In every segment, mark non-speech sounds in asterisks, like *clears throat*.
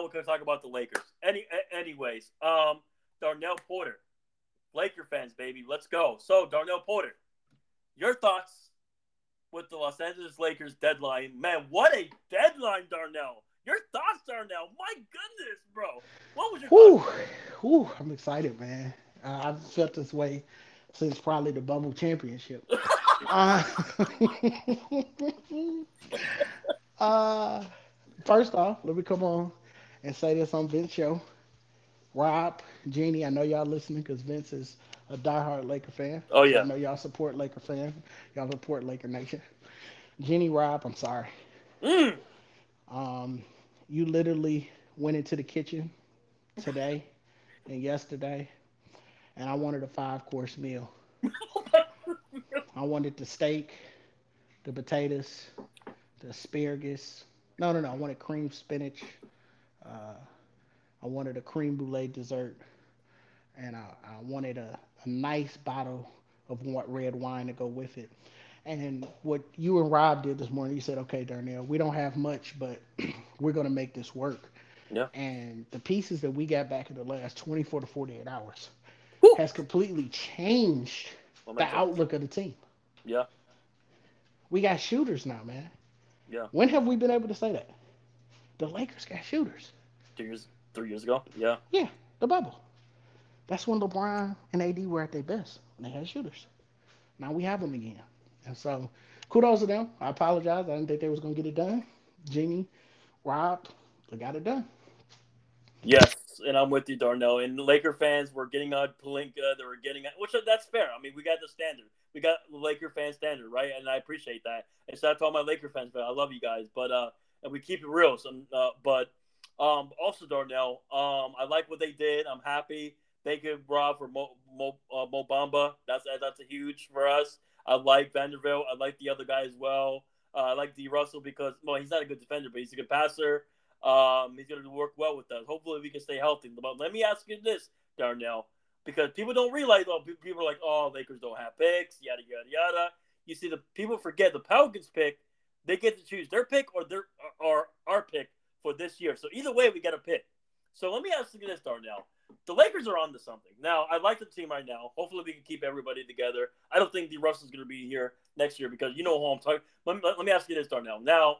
now we're gonna talk about the Lakers. Any, anyways, um, Darnell Porter, Laker fans, baby, let's go. So Darnell Porter, your thoughts with the Los Angeles Lakers deadline? Man, what a deadline, Darnell. Your thoughts, Darnell? My goodness, bro. What was your thoughts? Whew, I'm excited, man. Uh, I've felt this way since probably the bubble championship. *laughs* uh, *laughs* uh, first off, let me come on and say this on Vince show. Rob, Jeanie, I know y'all listening because Vince is a diehard Laker fan. Oh yeah. I know y'all support Laker fan. Y'all support Laker Nation. Jeanie, Rob, I'm sorry. Mm. Um, you literally went into the kitchen today and yesterday, and I wanted a five course meal. *laughs* I wanted the steak, the potatoes, the asparagus. No, no, no. I wanted cream spinach. Uh, I wanted a cream brulee dessert, and I, I wanted a, a nice bottle of red wine to go with it. And what you and Rob did this morning, you said, okay, Darnell, we don't have much, but *clears throat* we're going to make this work. Yeah. And the pieces that we got back in the last 24 to 48 hours Whew. has completely changed the Momentum. outlook of the team. Yeah. We got shooters now, man. Yeah. When have we been able to say that? The Lakers got shooters. Two years, three years ago. Yeah. Yeah, the bubble. That's when LeBron and AD were at their best when they had shooters. Now we have them again. And so kudos to them. I apologize. I didn't think they was gonna get it done. Jimmy, Rob, they got it done. Yes, and I'm with you, Darnell. And the Laker fans were getting on Pelinka. They were getting, on, which that's fair. I mean, we got the standard. We got the Laker fan standard, right? And I appreciate that. And shout out to all my Laker fans, but I love you guys. But uh, and we keep it real. So, uh, but um, also Darnell, um, I like what they did. I'm happy. Thank you, Rob, for Mo, Mo, uh, Mo Bamba. That's that's a huge for us. I like Vanderbilt. I like the other guy as well. Uh, I like D. Russell because well, he's not a good defender, but he's a good passer. Um, he's going to work well with us. Hopefully, we can stay healthy. But let me ask you this, Darnell, because people don't realize. Oh, people are like, "Oh, Lakers don't have picks." Yada yada yada. You see, the people forget the Pelicans pick. They get to choose their pick or their or our pick for this year. So either way, we get a pick. So let me ask you this, Darnell. The Lakers are on to something. Now, I like the team right now. Hopefully, we can keep everybody together. I don't think D. Russell's going to be here next year because you know who I'm talking. Let me, let me ask you this, Darnell. Now,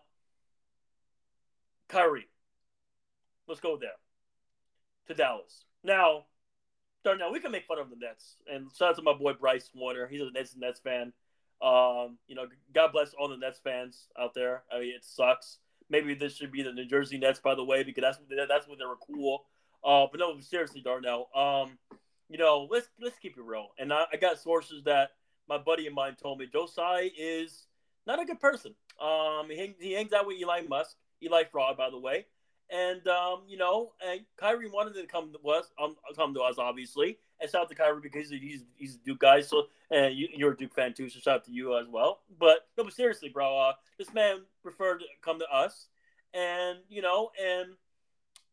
Kyrie. Let's go there. To Dallas. Now, Darnell, we can make fun of the Nets. And shout out to my boy Bryce Warner. He's a Nets Nets fan. Um, you know, God bless all the Nets fans out there. I mean, it sucks. Maybe this should be the New Jersey Nets, by the way, because that's that's when they were cool. Uh, but no, seriously, Darnell. Um, you know, let's let's keep it real. And I, I got sources that my buddy of mine told me Joe Tsai is not a good person. Um, he, he hangs out with Eli Musk, Eli Fraud, by the way. And um, you know, and Kyrie wanted to come to us, um, come to us, obviously. And shout out to Kyrie because he's he's a Duke guy. So, and you, you're a Duke fan too. So shout out to you as well. But no, but seriously, bro, uh, this man preferred to come to us, and you know, and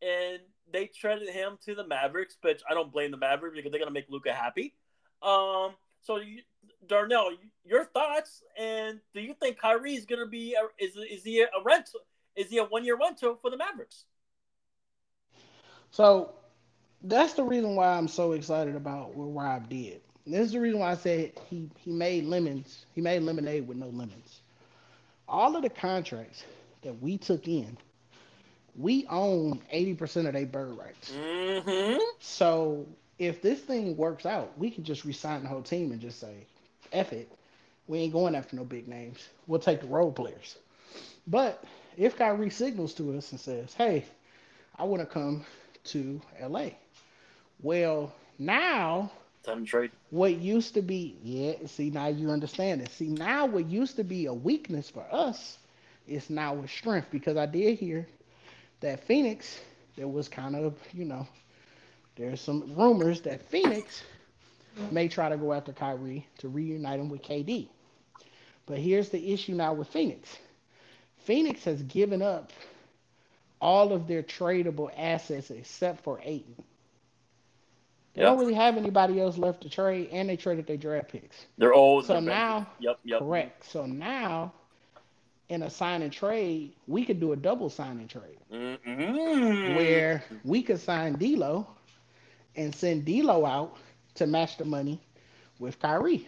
and they traded him to the Mavericks, but I don't blame the Mavericks because they're gonna make Luka happy. Um, so you, Darnell, your thoughts, and do you think Kyrie is gonna be is is he a rental? Is he a one year rental for the Mavericks? So that's the reason why I'm so excited about what Rob did. This is the reason why I said he he made lemons. He made lemonade with no lemons. All of the contracts that we took in, we own 80% of their bird rights. Mm-hmm. So if this thing works out, we can just resign the whole team and just say, F it. We ain't going after no big names. We'll take the role players. But if Kyrie signals to us and says, hey, I want to come to LA. Well, now Time trade. what used to be, yeah, see, now you understand it. See, now what used to be a weakness for us is now a strength because I did hear that Phoenix, there was kind of, you know, there's some rumors that Phoenix may try to go after Kyrie to reunite him with KD. But here's the issue now with Phoenix Phoenix has given up all of their tradable assets except for Ayton. They Yeah. don't really have anybody else left to trade, and they traded their draft picks. They're old. So they're now, yep, yep. correct. So now, in a sign and trade, we could do a double sign and trade Mm-hmm. where where we could sign D'Lo and send D'Lo out to match the money with Kyrie,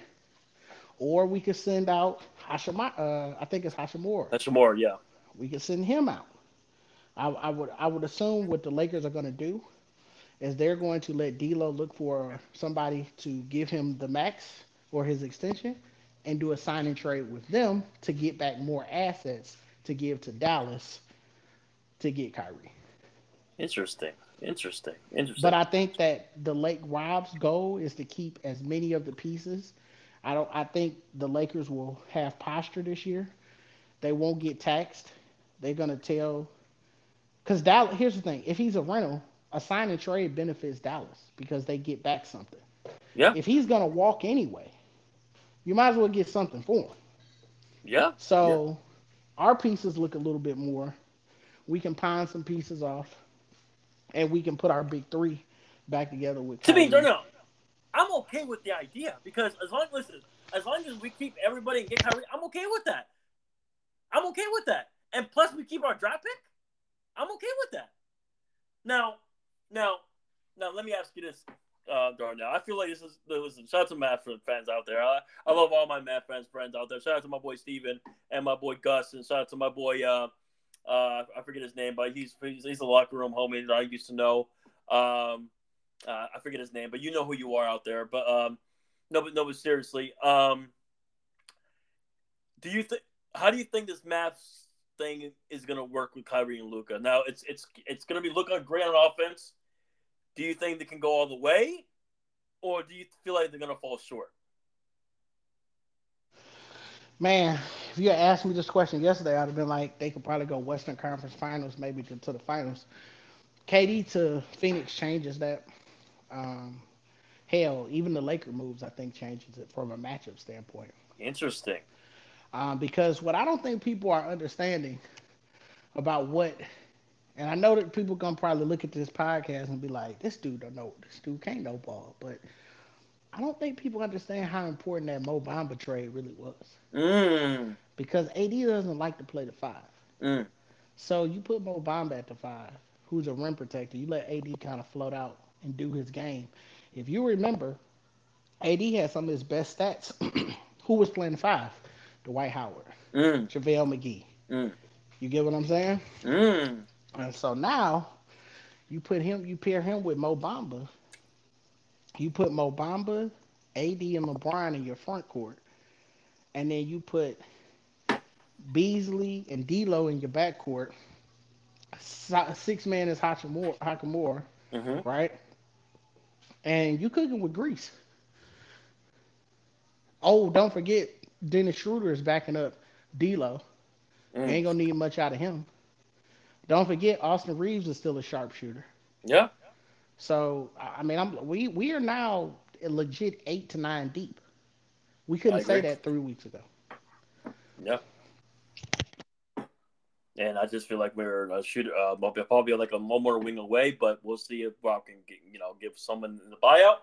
or we could send out Hachimura. Uh, I think it's Hachimura. Hachimura, yeah. We could send him out. I, I would I would assume what the Lakers are going to do is they're going to let D'Lo look for somebody to give him the max or his extension, and do a sign and trade with them to get back more assets to give to Dallas to get Kyrie. Interesting. Interesting. Interesting. But I think that the Lake Rob's goal is to keep as many of the pieces. I don't I think the Lakers will have posture this year. They won't get taxed. They're gonna tell because Dallas here's the thing, if he's a rental, a sign and trade benefits Dallas because they get back something. Yeah. If he's gonna walk anyway, you might as well get something for him. Yeah. So yeah. our pieces look a little bit more. We can pawn some pieces off and we can put our big three back together with. To me, no, no, I'm okay with the idea because as long listen, as long as we keep everybody and get Kyrie, I'm okay with that. I'm okay with that, and plus we keep our draft pick. I'm okay with that. Now, now, now, let me ask you this, uh, Darnell. I feel like this is listen. Shout out to Mavs fans out there. I, I love all my Mavs fans friends out there. Shout out to my boy Steven and my boy Gus, and shout out to my boy uh, uh, I forget his name, but he's he's, he's a locker room homie that I used to know. Um, uh, I forget his name, but you know who you are out there. But um, no, but no, but seriously, um, do you think? How do you think this Mavs thing is going to work with Kyrie and Luka? Now, it's it's it's going to be looking great on offense. Do you think they can go all the way, or do you feel like they're going to fall short? Man, if you had asked me this question yesterday, I'd have been like, they could probably go Western Conference Finals, maybe to, to the finals. KD to Phoenix changes that. Um, hell, even the Laker moves, I think, changes it from a matchup standpoint. Interesting. Um, because what I don't think people are understanding about what, and I know that people gonna probably look at this podcast and be like, "This dude don't know. This dude can't know ball," but I don't think people understand how important that Mo Bamba trade really was. Mm. Because AD doesn't like to play the five. Mm. So you put Mo Bamba at the five, who's a rim protector. You let AD kind of float out and do his game. If you remember, AD had some of his best stats. *clears throat* Who was playing five? Dwight Howard, mm. JaVale McGee. Mm. You get what I'm saying? Mm. And so now you put him, you pair him with Mo Bamba you put Mo Bamba, AD, and LeBron in your front court, and then you put Beasley and D'Lo in your back court. Six man is Hachimura, Hachimura mm-hmm. right? And you cooking with grease. Oh, don't forget Dennis Schroeder is backing up D'Lo. Mm. You ain't gonna need much out of him. Don't forget Austin Reaves is still a sharpshooter. Yeah. So I mean, I'm we we are now legit eight to nine deep. We couldn't say that three weeks ago. Yeah. And I just feel like we're a shooter, uh, probably like a one more wing away, but we'll see if Bob can, get, you know, give someone in the buyout.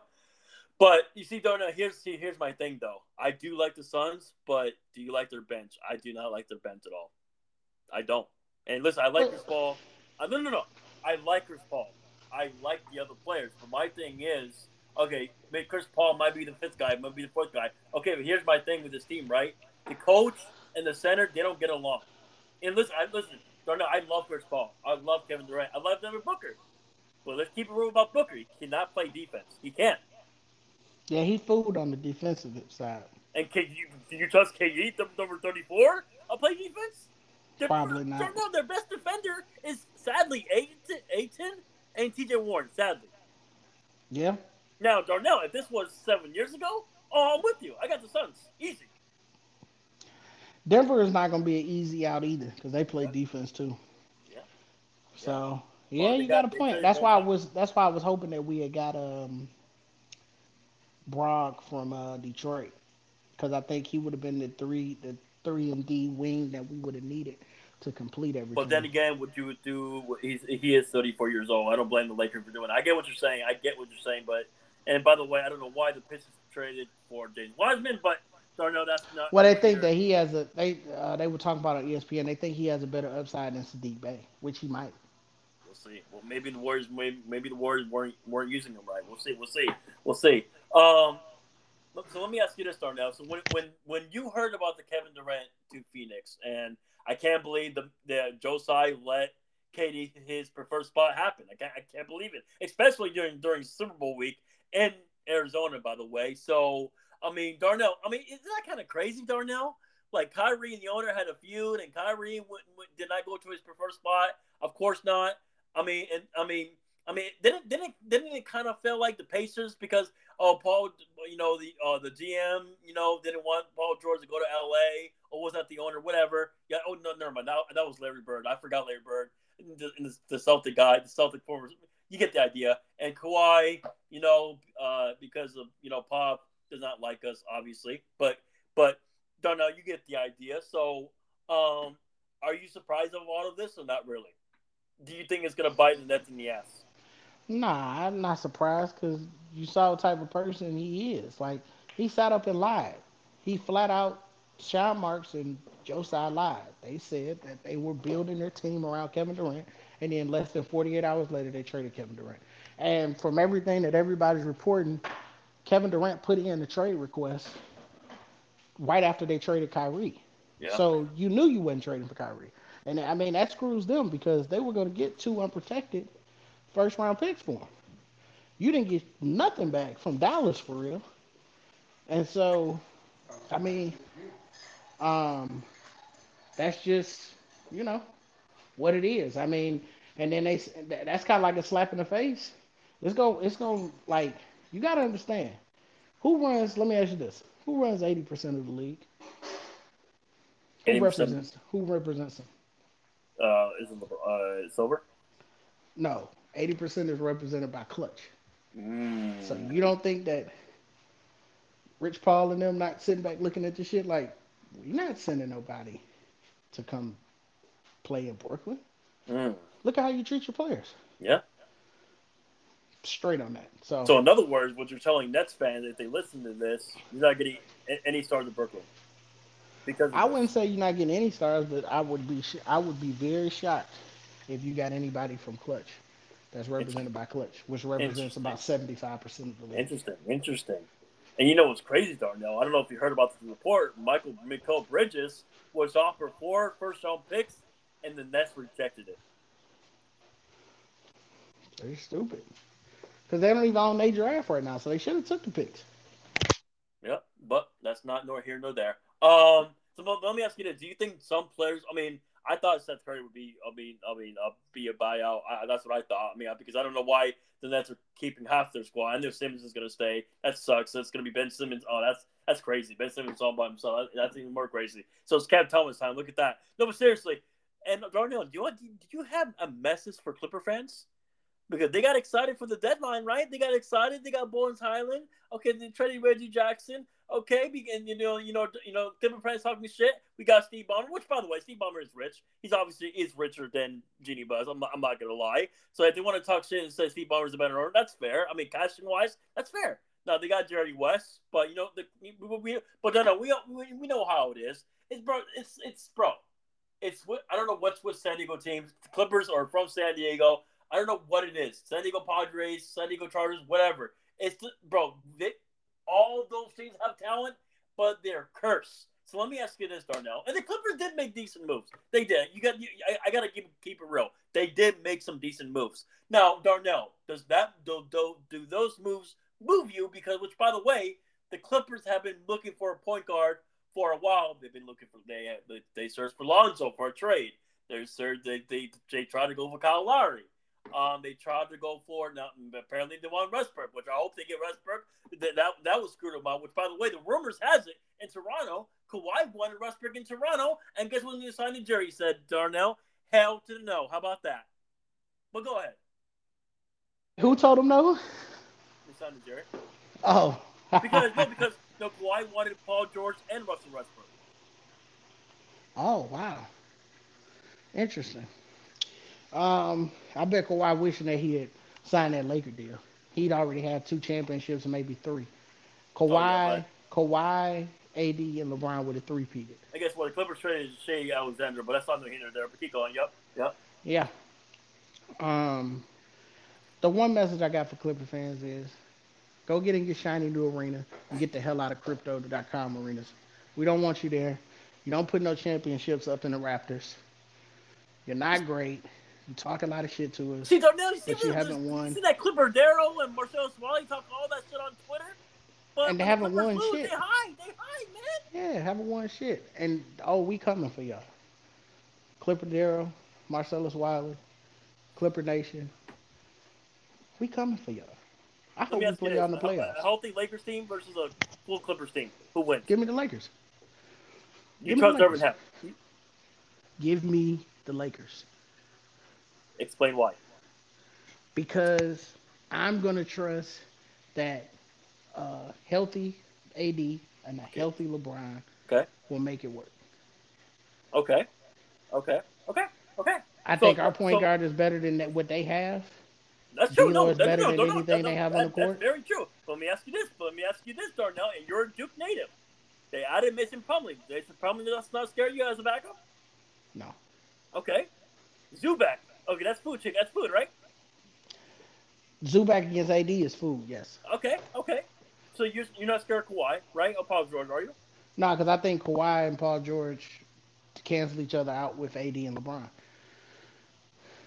But you see, Darnell, here's see, here's my thing though. I do like the Suns, but do you like their bench? I do not like their bench at all. I don't. And listen, I like Chris Paul. Uh, no, no, no. I like Chris Paul. I like the other players. But my thing is, okay, maybe Chris Paul might be the fifth guy, might be the fourth guy. Okay, but here's my thing with this team, right? The coach and the center, they don't get along. And listen, I listen, Darnell, I love Chris Paul. I love Kevin Durant. I love Devin Booker. But let's keep it real about Booker. He cannot play defense. He can't. Yeah, he fooled on the defensive side. And can you do you trust KD, number thirty four, to play defense? Probably not. Darnell, their best defender is sadly Ayton and TJ Warren, sadly. Yeah. Now, Darnell, if this was seven years ago, oh, I'm with you. I got the Suns. Easy. Denver is not going to be an easy out either because they play defense too. Yeah. So yeah, well, you got, got a point. That's why I was. That's why I was hoping that we had got um Brogg from uh, Detroit because I think he would have been the three, the three and D wing that we would have needed to complete everything. But then again, what you would do, he's he is 34 years old. I don't blame the Lakers for doing it. I get what you're saying. I get what you're saying, but and by the way, I don't know why the Pistons traded for James Wiseman, but don't know that's not. Well, they think that he has a they uh, they were talking about on ESPN. They think he has a better upside than Saddiq Bey, which he might. We'll see. Well, maybe the Warriors, maybe, maybe the Warriors weren't weren't using them right. We'll see. We'll see. We'll see. Um, so let me ask you this, Darnell. So when when when you heard about the Kevin Durant to Phoenix, and I can't believe the the Joe Tsai let KD his preferred spot happen. I can't I can't believe it, especially during during Super Bowl week in Arizona, by the way. So I mean, Darnell. I mean, isn't that kind of crazy, Darnell? Like Kyrie and the owner had a feud, and Kyrie did not go to his preferred spot. Of course not. I mean, and I mean, I mean, didn't didn't didn't it kind of feel like the Pacers because oh Paul, you know the uh, the GM, you know didn't want Paul George to go to L.A. or was that the owner, whatever. Yeah, oh no, never mind. That, that was Larry Bird. I forgot Larry Bird, the, the, the Celtic guy, the Celtic former. You get the idea. And Kawhi, you know, uh, because of you know Pop does not like us, obviously, but but don't know. You get the idea. So, um, are you surprised of all of this or not really? Do you think it's gonna bite the Nets in the ass? Nah, I'm not surprised because you saw the type of person he is. Like he sat up and lied. He flat out, Sean Marks and Tsai lied. They said that they were building their team around Kevin Durant, and then less than 48 hours later, they traded Kevin Durant. And from everything that everybody's reporting, Kevin Durant put in the trade request right after they traded Kyrie. Yeah. So you knew you wasn't trading for Kyrie. And I mean, that screws them because they were going to get two unprotected first round picks for him. You didn't get nothing back from Dallas for real. And so, I mean, um, that's just, you know, what it is. I mean, and then they that's kind of like a slap in the face. It's go it's going like you got to understand who runs. Let me ask you this: Who runs eighty percent of the league? Who 80%? represents? Who represents them? Uh, is it uh, Silver? No, eighty percent is represented by Klutch. Mm. So you don't think that Rich Paul and them not sitting back looking at the shit like we're not sending nobody to come play in Brooklyn. Mm. Look at how you treat your players. Yeah. Straight on that. So, so in other words, what you're telling Nets fans, if they listen to this, you're not getting any stars in Brooklyn. Because I wouldn't say you're not getting any stars, but I would be I would be very shocked if you got anybody from Klutch that's represented by Klutch, which represents about seventy five percent of the league. Interesting, interesting. And you know what's crazy, Darnell? I don't know if you heard about the report. Michael Mikal Bridges was offered four first round picks, and the Nets rejected it. They're stupid because they don't even own their draft right now, so they should have took the picks. Yep, but that's not nor here nor there. Um, so let me ask you this: Do you think some players? I mean, I thought Seth Curry would be. I mean, I mean, uh, be a buyout. I, that's what I thought. I mean, because I don't know why the Nets are keeping half their squad. I know Simmons is going to stay. That sucks. That's going to be Ben Simmons. Oh, that's that's crazy. Ben Simmons all by himself. That's even more crazy. So it's Cam Thomas time. Look at that. No, but seriously. And Darnell, do you want? Did you have a message for Clipper fans? Because they got excited for the deadline, right? They got excited. They got Bones Hyland. Okay, they traded Reggie Jackson. Okay, and you know, you know, you know, Clipper fans talking shit. We got Steve Ballmer, which by the way, Steve Ballmer is rich. He's obviously is richer than Jeanie Buss. I'm not, I'm not gonna lie. So if they want to talk shit and say Steve Ballmer is a better owner, that's fair. I mean, casting wise, that's fair. Now they got Jerry West, but you know, the, we, we but no, no, we, we we know how it is. It's bro, it's it's bro. It's what I don't know what's with San Diego teams. The Clippers are from San Diego. I don't know what it is. San Diego Padres, San Diego Chargers, whatever. It's the, bro. They, all those teams have talent, but they're cursed. So let me ask you this, Darnell. And the Clippers did make decent moves. They did. You got. You, I, I got to keep keep it real. They did make some decent moves. Now, Darnell, does that do, do do those moves move you? Because which, by the way, the Clippers have been looking for a point guard for a while. They've been looking for they they, they searched for Lonzo for a trade. They're, they they they tried to go for Kyle Lowry. Um, they tried to go for now. Apparently, they want Westbrook, which I hope they get Westbrook. That that, that was screwed about. Which, by the way, the rumors has it in Toronto, Kawhi wanted Westbrook in Toronto, and guess when he signed to Jerry? Said, "Darnell, hell to the no." How about that? But go ahead. Who told him no? He signed to Jerry. Oh. *laughs* because no, because no, Kawhi wanted Paul George and Russell Westbrook. Oh wow. Interesting. Um, I bet Kawhi wishing that he had signed that Laker deal. He'd already had two championships and maybe three. Kawhi, oh, yeah, Kawhi, AD, and LeBron would have three peated. I guess what well, the Clippers traded Shai Alexander, but that's not the here there. But keep going. Yep. Yep. Yeah. Um, the one message I got for Clipper fans is go get in your shiny new arena and get the hell out of crypto.com arenas. We don't want you there. You don't put no championships up in the Raptors. You're not great. You talk a lot of shit to us. You see, but you haven't won. You see that Clipper Darrell and Marcellus Wiley talk all that shit on Twitter? But and they haven't won lose, shit. They hide, they hide, man. Yeah, haven't won shit. And oh, we coming for y'all. Clipper Darrell, Marcellus Wiley, Clipper Nation. We coming for y'all. I hope we play y'all in the playoffs. A healthy Lakers team versus a full Clippers team. Who wins? Give me the Lakers. You Give trust Hep. Give me the Lakers. Explain why. Because I'm gonna trust that uh, healthy AD and a healthy LeBron okay. will make it work. Okay. Okay. Okay. Okay. I so, think our point so, guard is better than that, what they have. That's true. no, is better no, than no, anything they have that, on the court. That's very true. But let me ask you this. But let me ask you this, Darnell. And you're a Duke native. They added Mason Plumlee. Mason Plumlee does not scare you as a backup? No. Okay. Zubac. Okay, that's food, chick. That's food, right? Zubac against AD is food, yes. Okay, okay. So you're, you're not scared of Kawhi, right? Or Paul George, are you? No, because I think Kawhi and Paul George cancel each other out with AD and LeBron.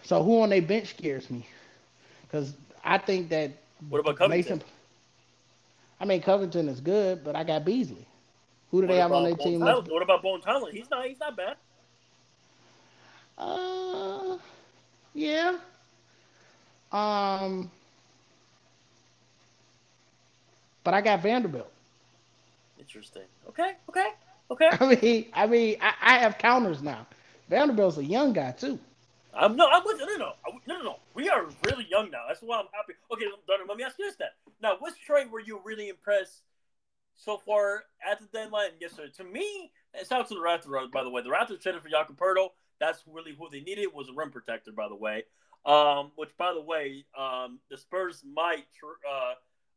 So who on their bench scares me? Because I think that what about Covington? Mason, I mean Covington is good, but I got Beasley. Who do what they have on their team? What about Bone Hyland? He's not. He's not bad. Uh, yeah. Um, but I got Vanderbilt. Interesting. Okay. Okay. Okay. *laughs* I mean, I mean, I, I have counters now. Vanderbilt's a young guy too. I'm no, I'm with no, no, no, no, no, We are really young now. That's why I'm happy. Okay, let me ask you this then. Now, which trade were you really impressed so far at the deadline? Yes, sir. To me, it's out to the Raptors. By the way, the Raptors traded for Jakob. That's really who they needed. Was a rim protector, by the way. Um, which, by the way, um, the Spurs might uh,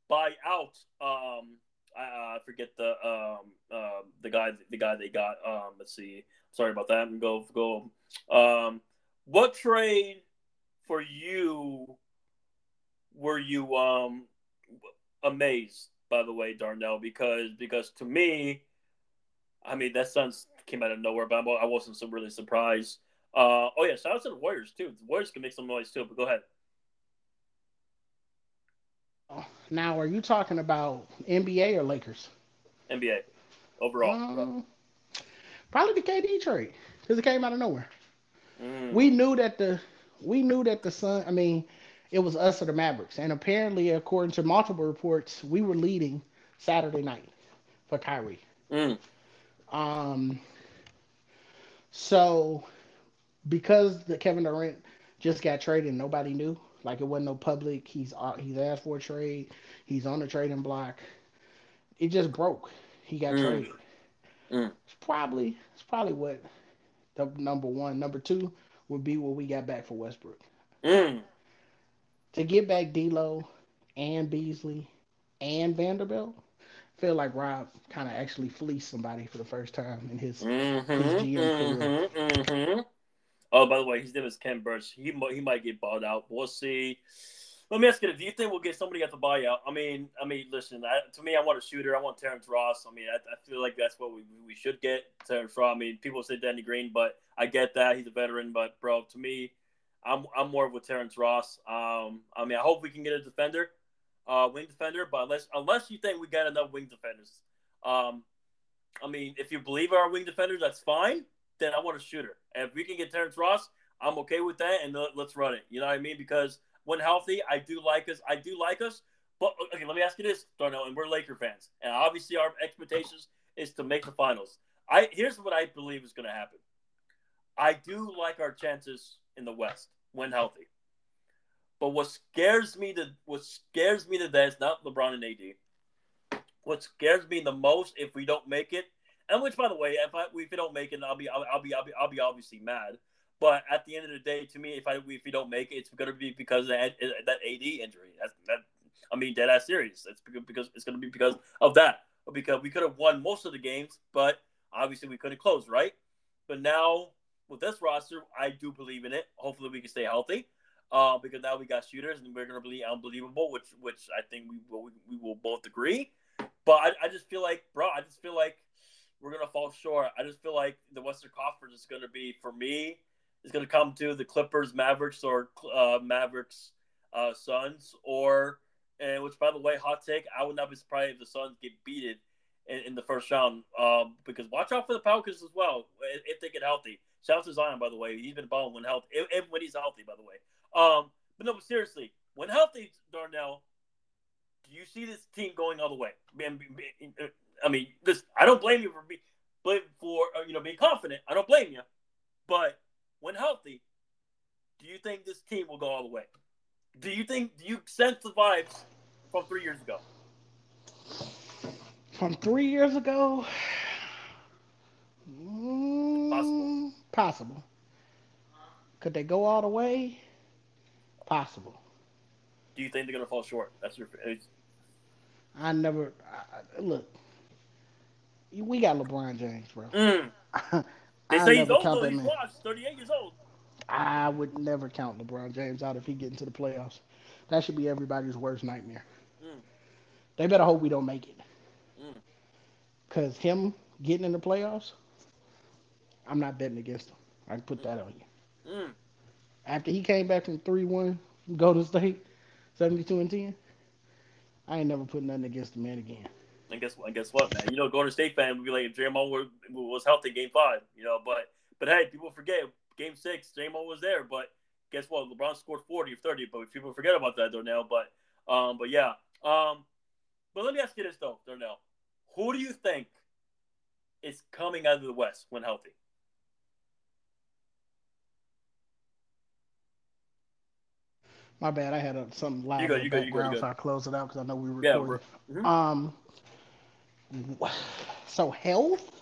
buy out. Um, I, I forget the uh, the guy the guy they got. Um, let's see. Sorry about that. Go go. Um, what trade for you were you um amazed by the way, Darnell? Because because to me, I mean that sounds came out of nowhere, but I wasn't so really surprised. Uh, oh yeah, shout out to the Warriors too. The Warriors can make some noise too, but go ahead. Now, are you talking about NBA or Lakers? NBA overall. Um, probably the KD trade because it came out of nowhere. Mm. We knew that the we knew that the Sun. I mean, it was us or the Mavericks, and apparently, according to multiple reports, we were leading Saturday night for Kyrie. Mm. Um. So, because the Kevin Durant just got traded, nobody knew. Like it wasn't no public. He's uh, he's asked for a trade. He's on the trading block. It just broke. He got mm. traded. Mm. It's probably it's probably what the number one. Number two would be what we got back for Westbrook. Mm. To get back D'Lo and Beasley and Vanderbilt, feel like Rob kind of actually fleeced somebody for the first time in his, mm-hmm, his GM mm-hmm, career. Mm-hmm. Oh, by the way, his name is Khem Birch. He he might get bought out. We'll see. Let me ask you: Do you think we'll get somebody at the buyout? I mean, I mean, listen. I, to me, I want a shooter. I want Terrence Ross. I mean, I, I feel like that's what we, we should get Terrence Ross. I mean, people say Danny Green, but I get that he's a veteran. But bro, to me, I'm I'm more with Terrence Ross. Um, I mean, I hope we can get a defender, uh, wing defender. But unless unless you think we got enough wing defenders, um, I mean, if you believe our wing defenders, that's fine then I want a shooter. And if we can get Terrence Ross, I'm okay with that, and let's run it. You know what I mean? Because when healthy, I do like us. I do like us. But okay, let me ask you this, Darnell, and we're Laker fans, and obviously our expectations is to make the finals. I here's what I believe is going to happen. I do like our chances in the West when healthy. But what scares me to what scares me to death is not LeBron and AD. What scares me the most if we don't make it and which, by the way, if I if we don't make it, I'll be I'll, I'll be I'll be I'll be obviously mad. But at the end of the day, to me, if I if we don't make it, it's going to be because of that, that AD injury. That's that. I mean, dead ass serious. It's because it's going to be because of that. Because we could have won most of the games, but obviously we couldn't close, right? But now with this roster, I do believe in it. Hopefully, we can stay healthy. Uh, because now we got shooters and we're going to be unbelievable, which which I think we will we will both agree. But I, I just feel like, bro, I just feel like we're going to fall short. I just feel like the Western Conference is going to be for me is going to come to the Clippers, Mavericks, or uh, Mavericks, uh, Suns, or and which by the way, hot take, I would not be surprised if the Suns get beaten in, in the first round. Um, because watch out for the Pelicans as well if, if they get healthy. Shout out to Zion, by the way. He's been balling when healthy, if, if, when he's healthy, by the way. Um, but no, but seriously, when healthy, Darnell, do you see this team going all the way? I mean, this I don't blame you for be, blame for uh, you know being confident. I don't blame you, but when healthy, do you think this team will go all the way? Do you think? Do you sense the vibes from three years ago? From three years ago, possible. Mm, possible. Could they go all the way? Possible. Do you think they're gonna fall short? That's your. I never I, look. We got LeBron James, bro. Mm. *laughs* they say he's old though. He's washed, 38 years old. I would never count LeBron James out if he get into the playoffs. That should be everybody's worst nightmare. Mm. They better hope we don't make it. Mm. Cause him getting in the playoffs, I'm not betting against him. I can put that on you. After he came back from three one Golden State, seventy two and ten, I ain't never put nothing against the man again. And guess what? Guess what, man? You know, Golden State fan would be like, if Draymond was, was healthy, Game Five. You know, but but hey, people forget Game Six, Draymond was there, but guess what? LeBron scored forty or thirty, but people forget about that, Darnell. But um, but yeah, um, but let me ask you this though, Darnell, who do you think is coming out of the West when healthy? My bad. I had a, something loud in the background, so I closed it out because I know we were recording. Yeah, mm-hmm. Um. So health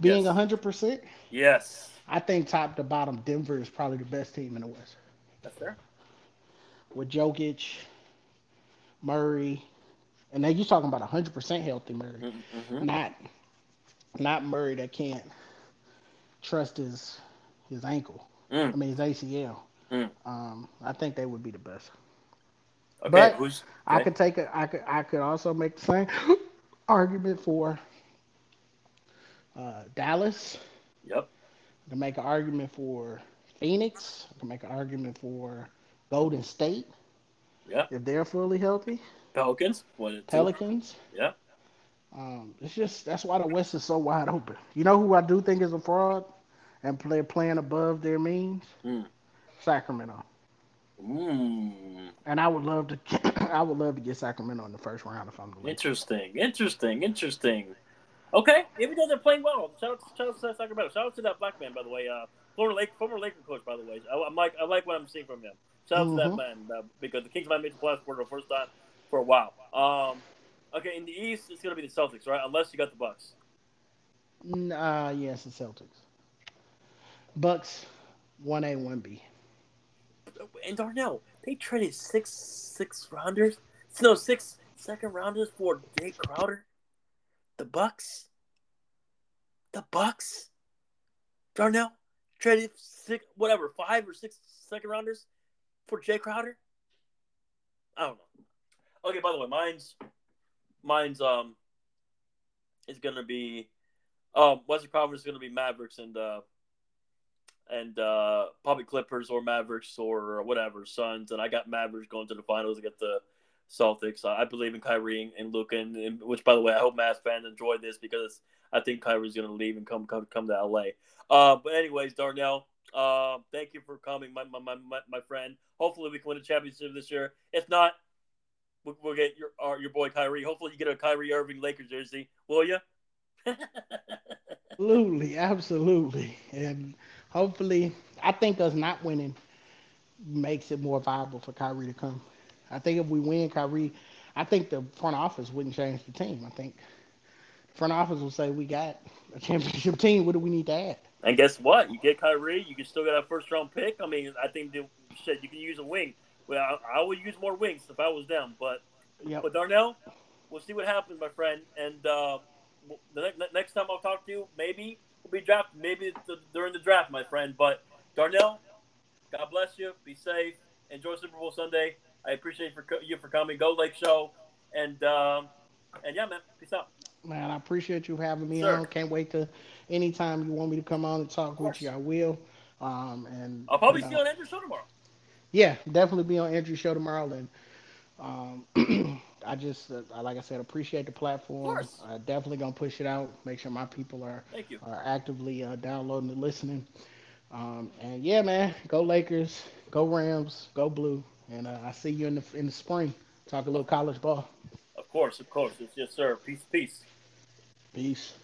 being hundred percent. Yes. I think top to bottom, Denver is probably the best team in the West. That's fair. With Jokic, Murray, and now you're talking about hundred percent healthy Murray, mm-hmm. not not Murray that can't trust his his ankle. Mm. I mean his ACL. Mm. Um, I think they would be the best. Okay, but who's, okay. I could take a, I could, I could also make the same *gasps* argument for uh, Dallas. Yep. I can make an argument for Phoenix. I can make an argument for Golden State. Yeah. If they're fully healthy. Pelicans. Pelicans. Yeah. Um, it's just that's why the West is so wide open. You know who I do think is a fraud and play playing above their means? Mm. Sacramento. Mm. And I would love to, *coughs* I would love to get Sacramento in the first round if I'm the Interesting, interesting, interesting. Okay, even though they're playing well, shout out, shout out to Sacramento. Shout out to that black man, by the way. Uh, former Lake, former Laker coach, by the way. I, am like, I like what I'm seeing from him. Shout out mm-hmm. to that mm-hmm. man uh, because the Kings might make the playoffs for the first time for a while. Um, okay, in the East, it's gonna be the Celtics, right? Unless you got the Bucks. Uh, yes, the Celtics. Bucks, one A, one B and Darnell, they traded six six rounders, no six second rounders for Jae Crowder. The Bucks, the Bucks, Darnell traded six whatever five or six second rounders for Jae Crowder. I don't know. Okay, by the way, mine's mine's um is gonna be um Western Conference is gonna be Mavericks and uh and uh, probably Clippers or Mavericks or whatever Suns, and I got Mavericks going to the finals against the Celtics. I believe in Kyrie and Luka, and, and, which by the way, I hope Mavs fans enjoy this because I think Kyrie's going to leave and come come come to LA. Uh, but anyways, Darnell, uh, thank you for coming, my, my my my friend. Hopefully, we can win a championship this year. If not, we'll, we'll get your uh, your boy Kyrie. Hopefully, you get a Kyrie Irving Lakers jersey, will you? *laughs* absolutely, absolutely, and hopefully, I think us not winning makes it more viable for Kyrie to come. I think if we win, Kyrie, I think the front office wouldn't change the team. I think the front office will say we got a championship *laughs* team. What do we need to add? And guess what? You get Kyrie, you can still get a first round pick. I mean, I think the, shit you can use a wing. Well, I, I would use more wings if I was them. But yep. but Darnell, we'll see what happens, my friend. And uh, the ne- next time I'll talk to you, maybe will be drafted maybe the, during the draft, my friend. But Darnell, God bless you. Be safe. Enjoy Super Bowl Sunday. I appreciate for you for coming. Go Lake Show, and um, and yeah, man, peace out. Man, I appreciate you having me Sir. on. Can't wait to anytime you want me to come on and talk with you, I will. Um, and I'll probably you know, see you on Andrew's show tomorrow. Yeah, definitely be on Andrew's show tomorrow. And um, *clears throat* I just, uh, like I said, appreciate the platform. Uh, definitely gonna push it out. Make sure my people are are actively uh, downloading and listening. Um, and yeah, man, go Lakers, go Rams, go Blue. And uh, I see you in the in the spring. Talk a little college ball. Of course, of course. Yes, sir. Peace, peace. Peace.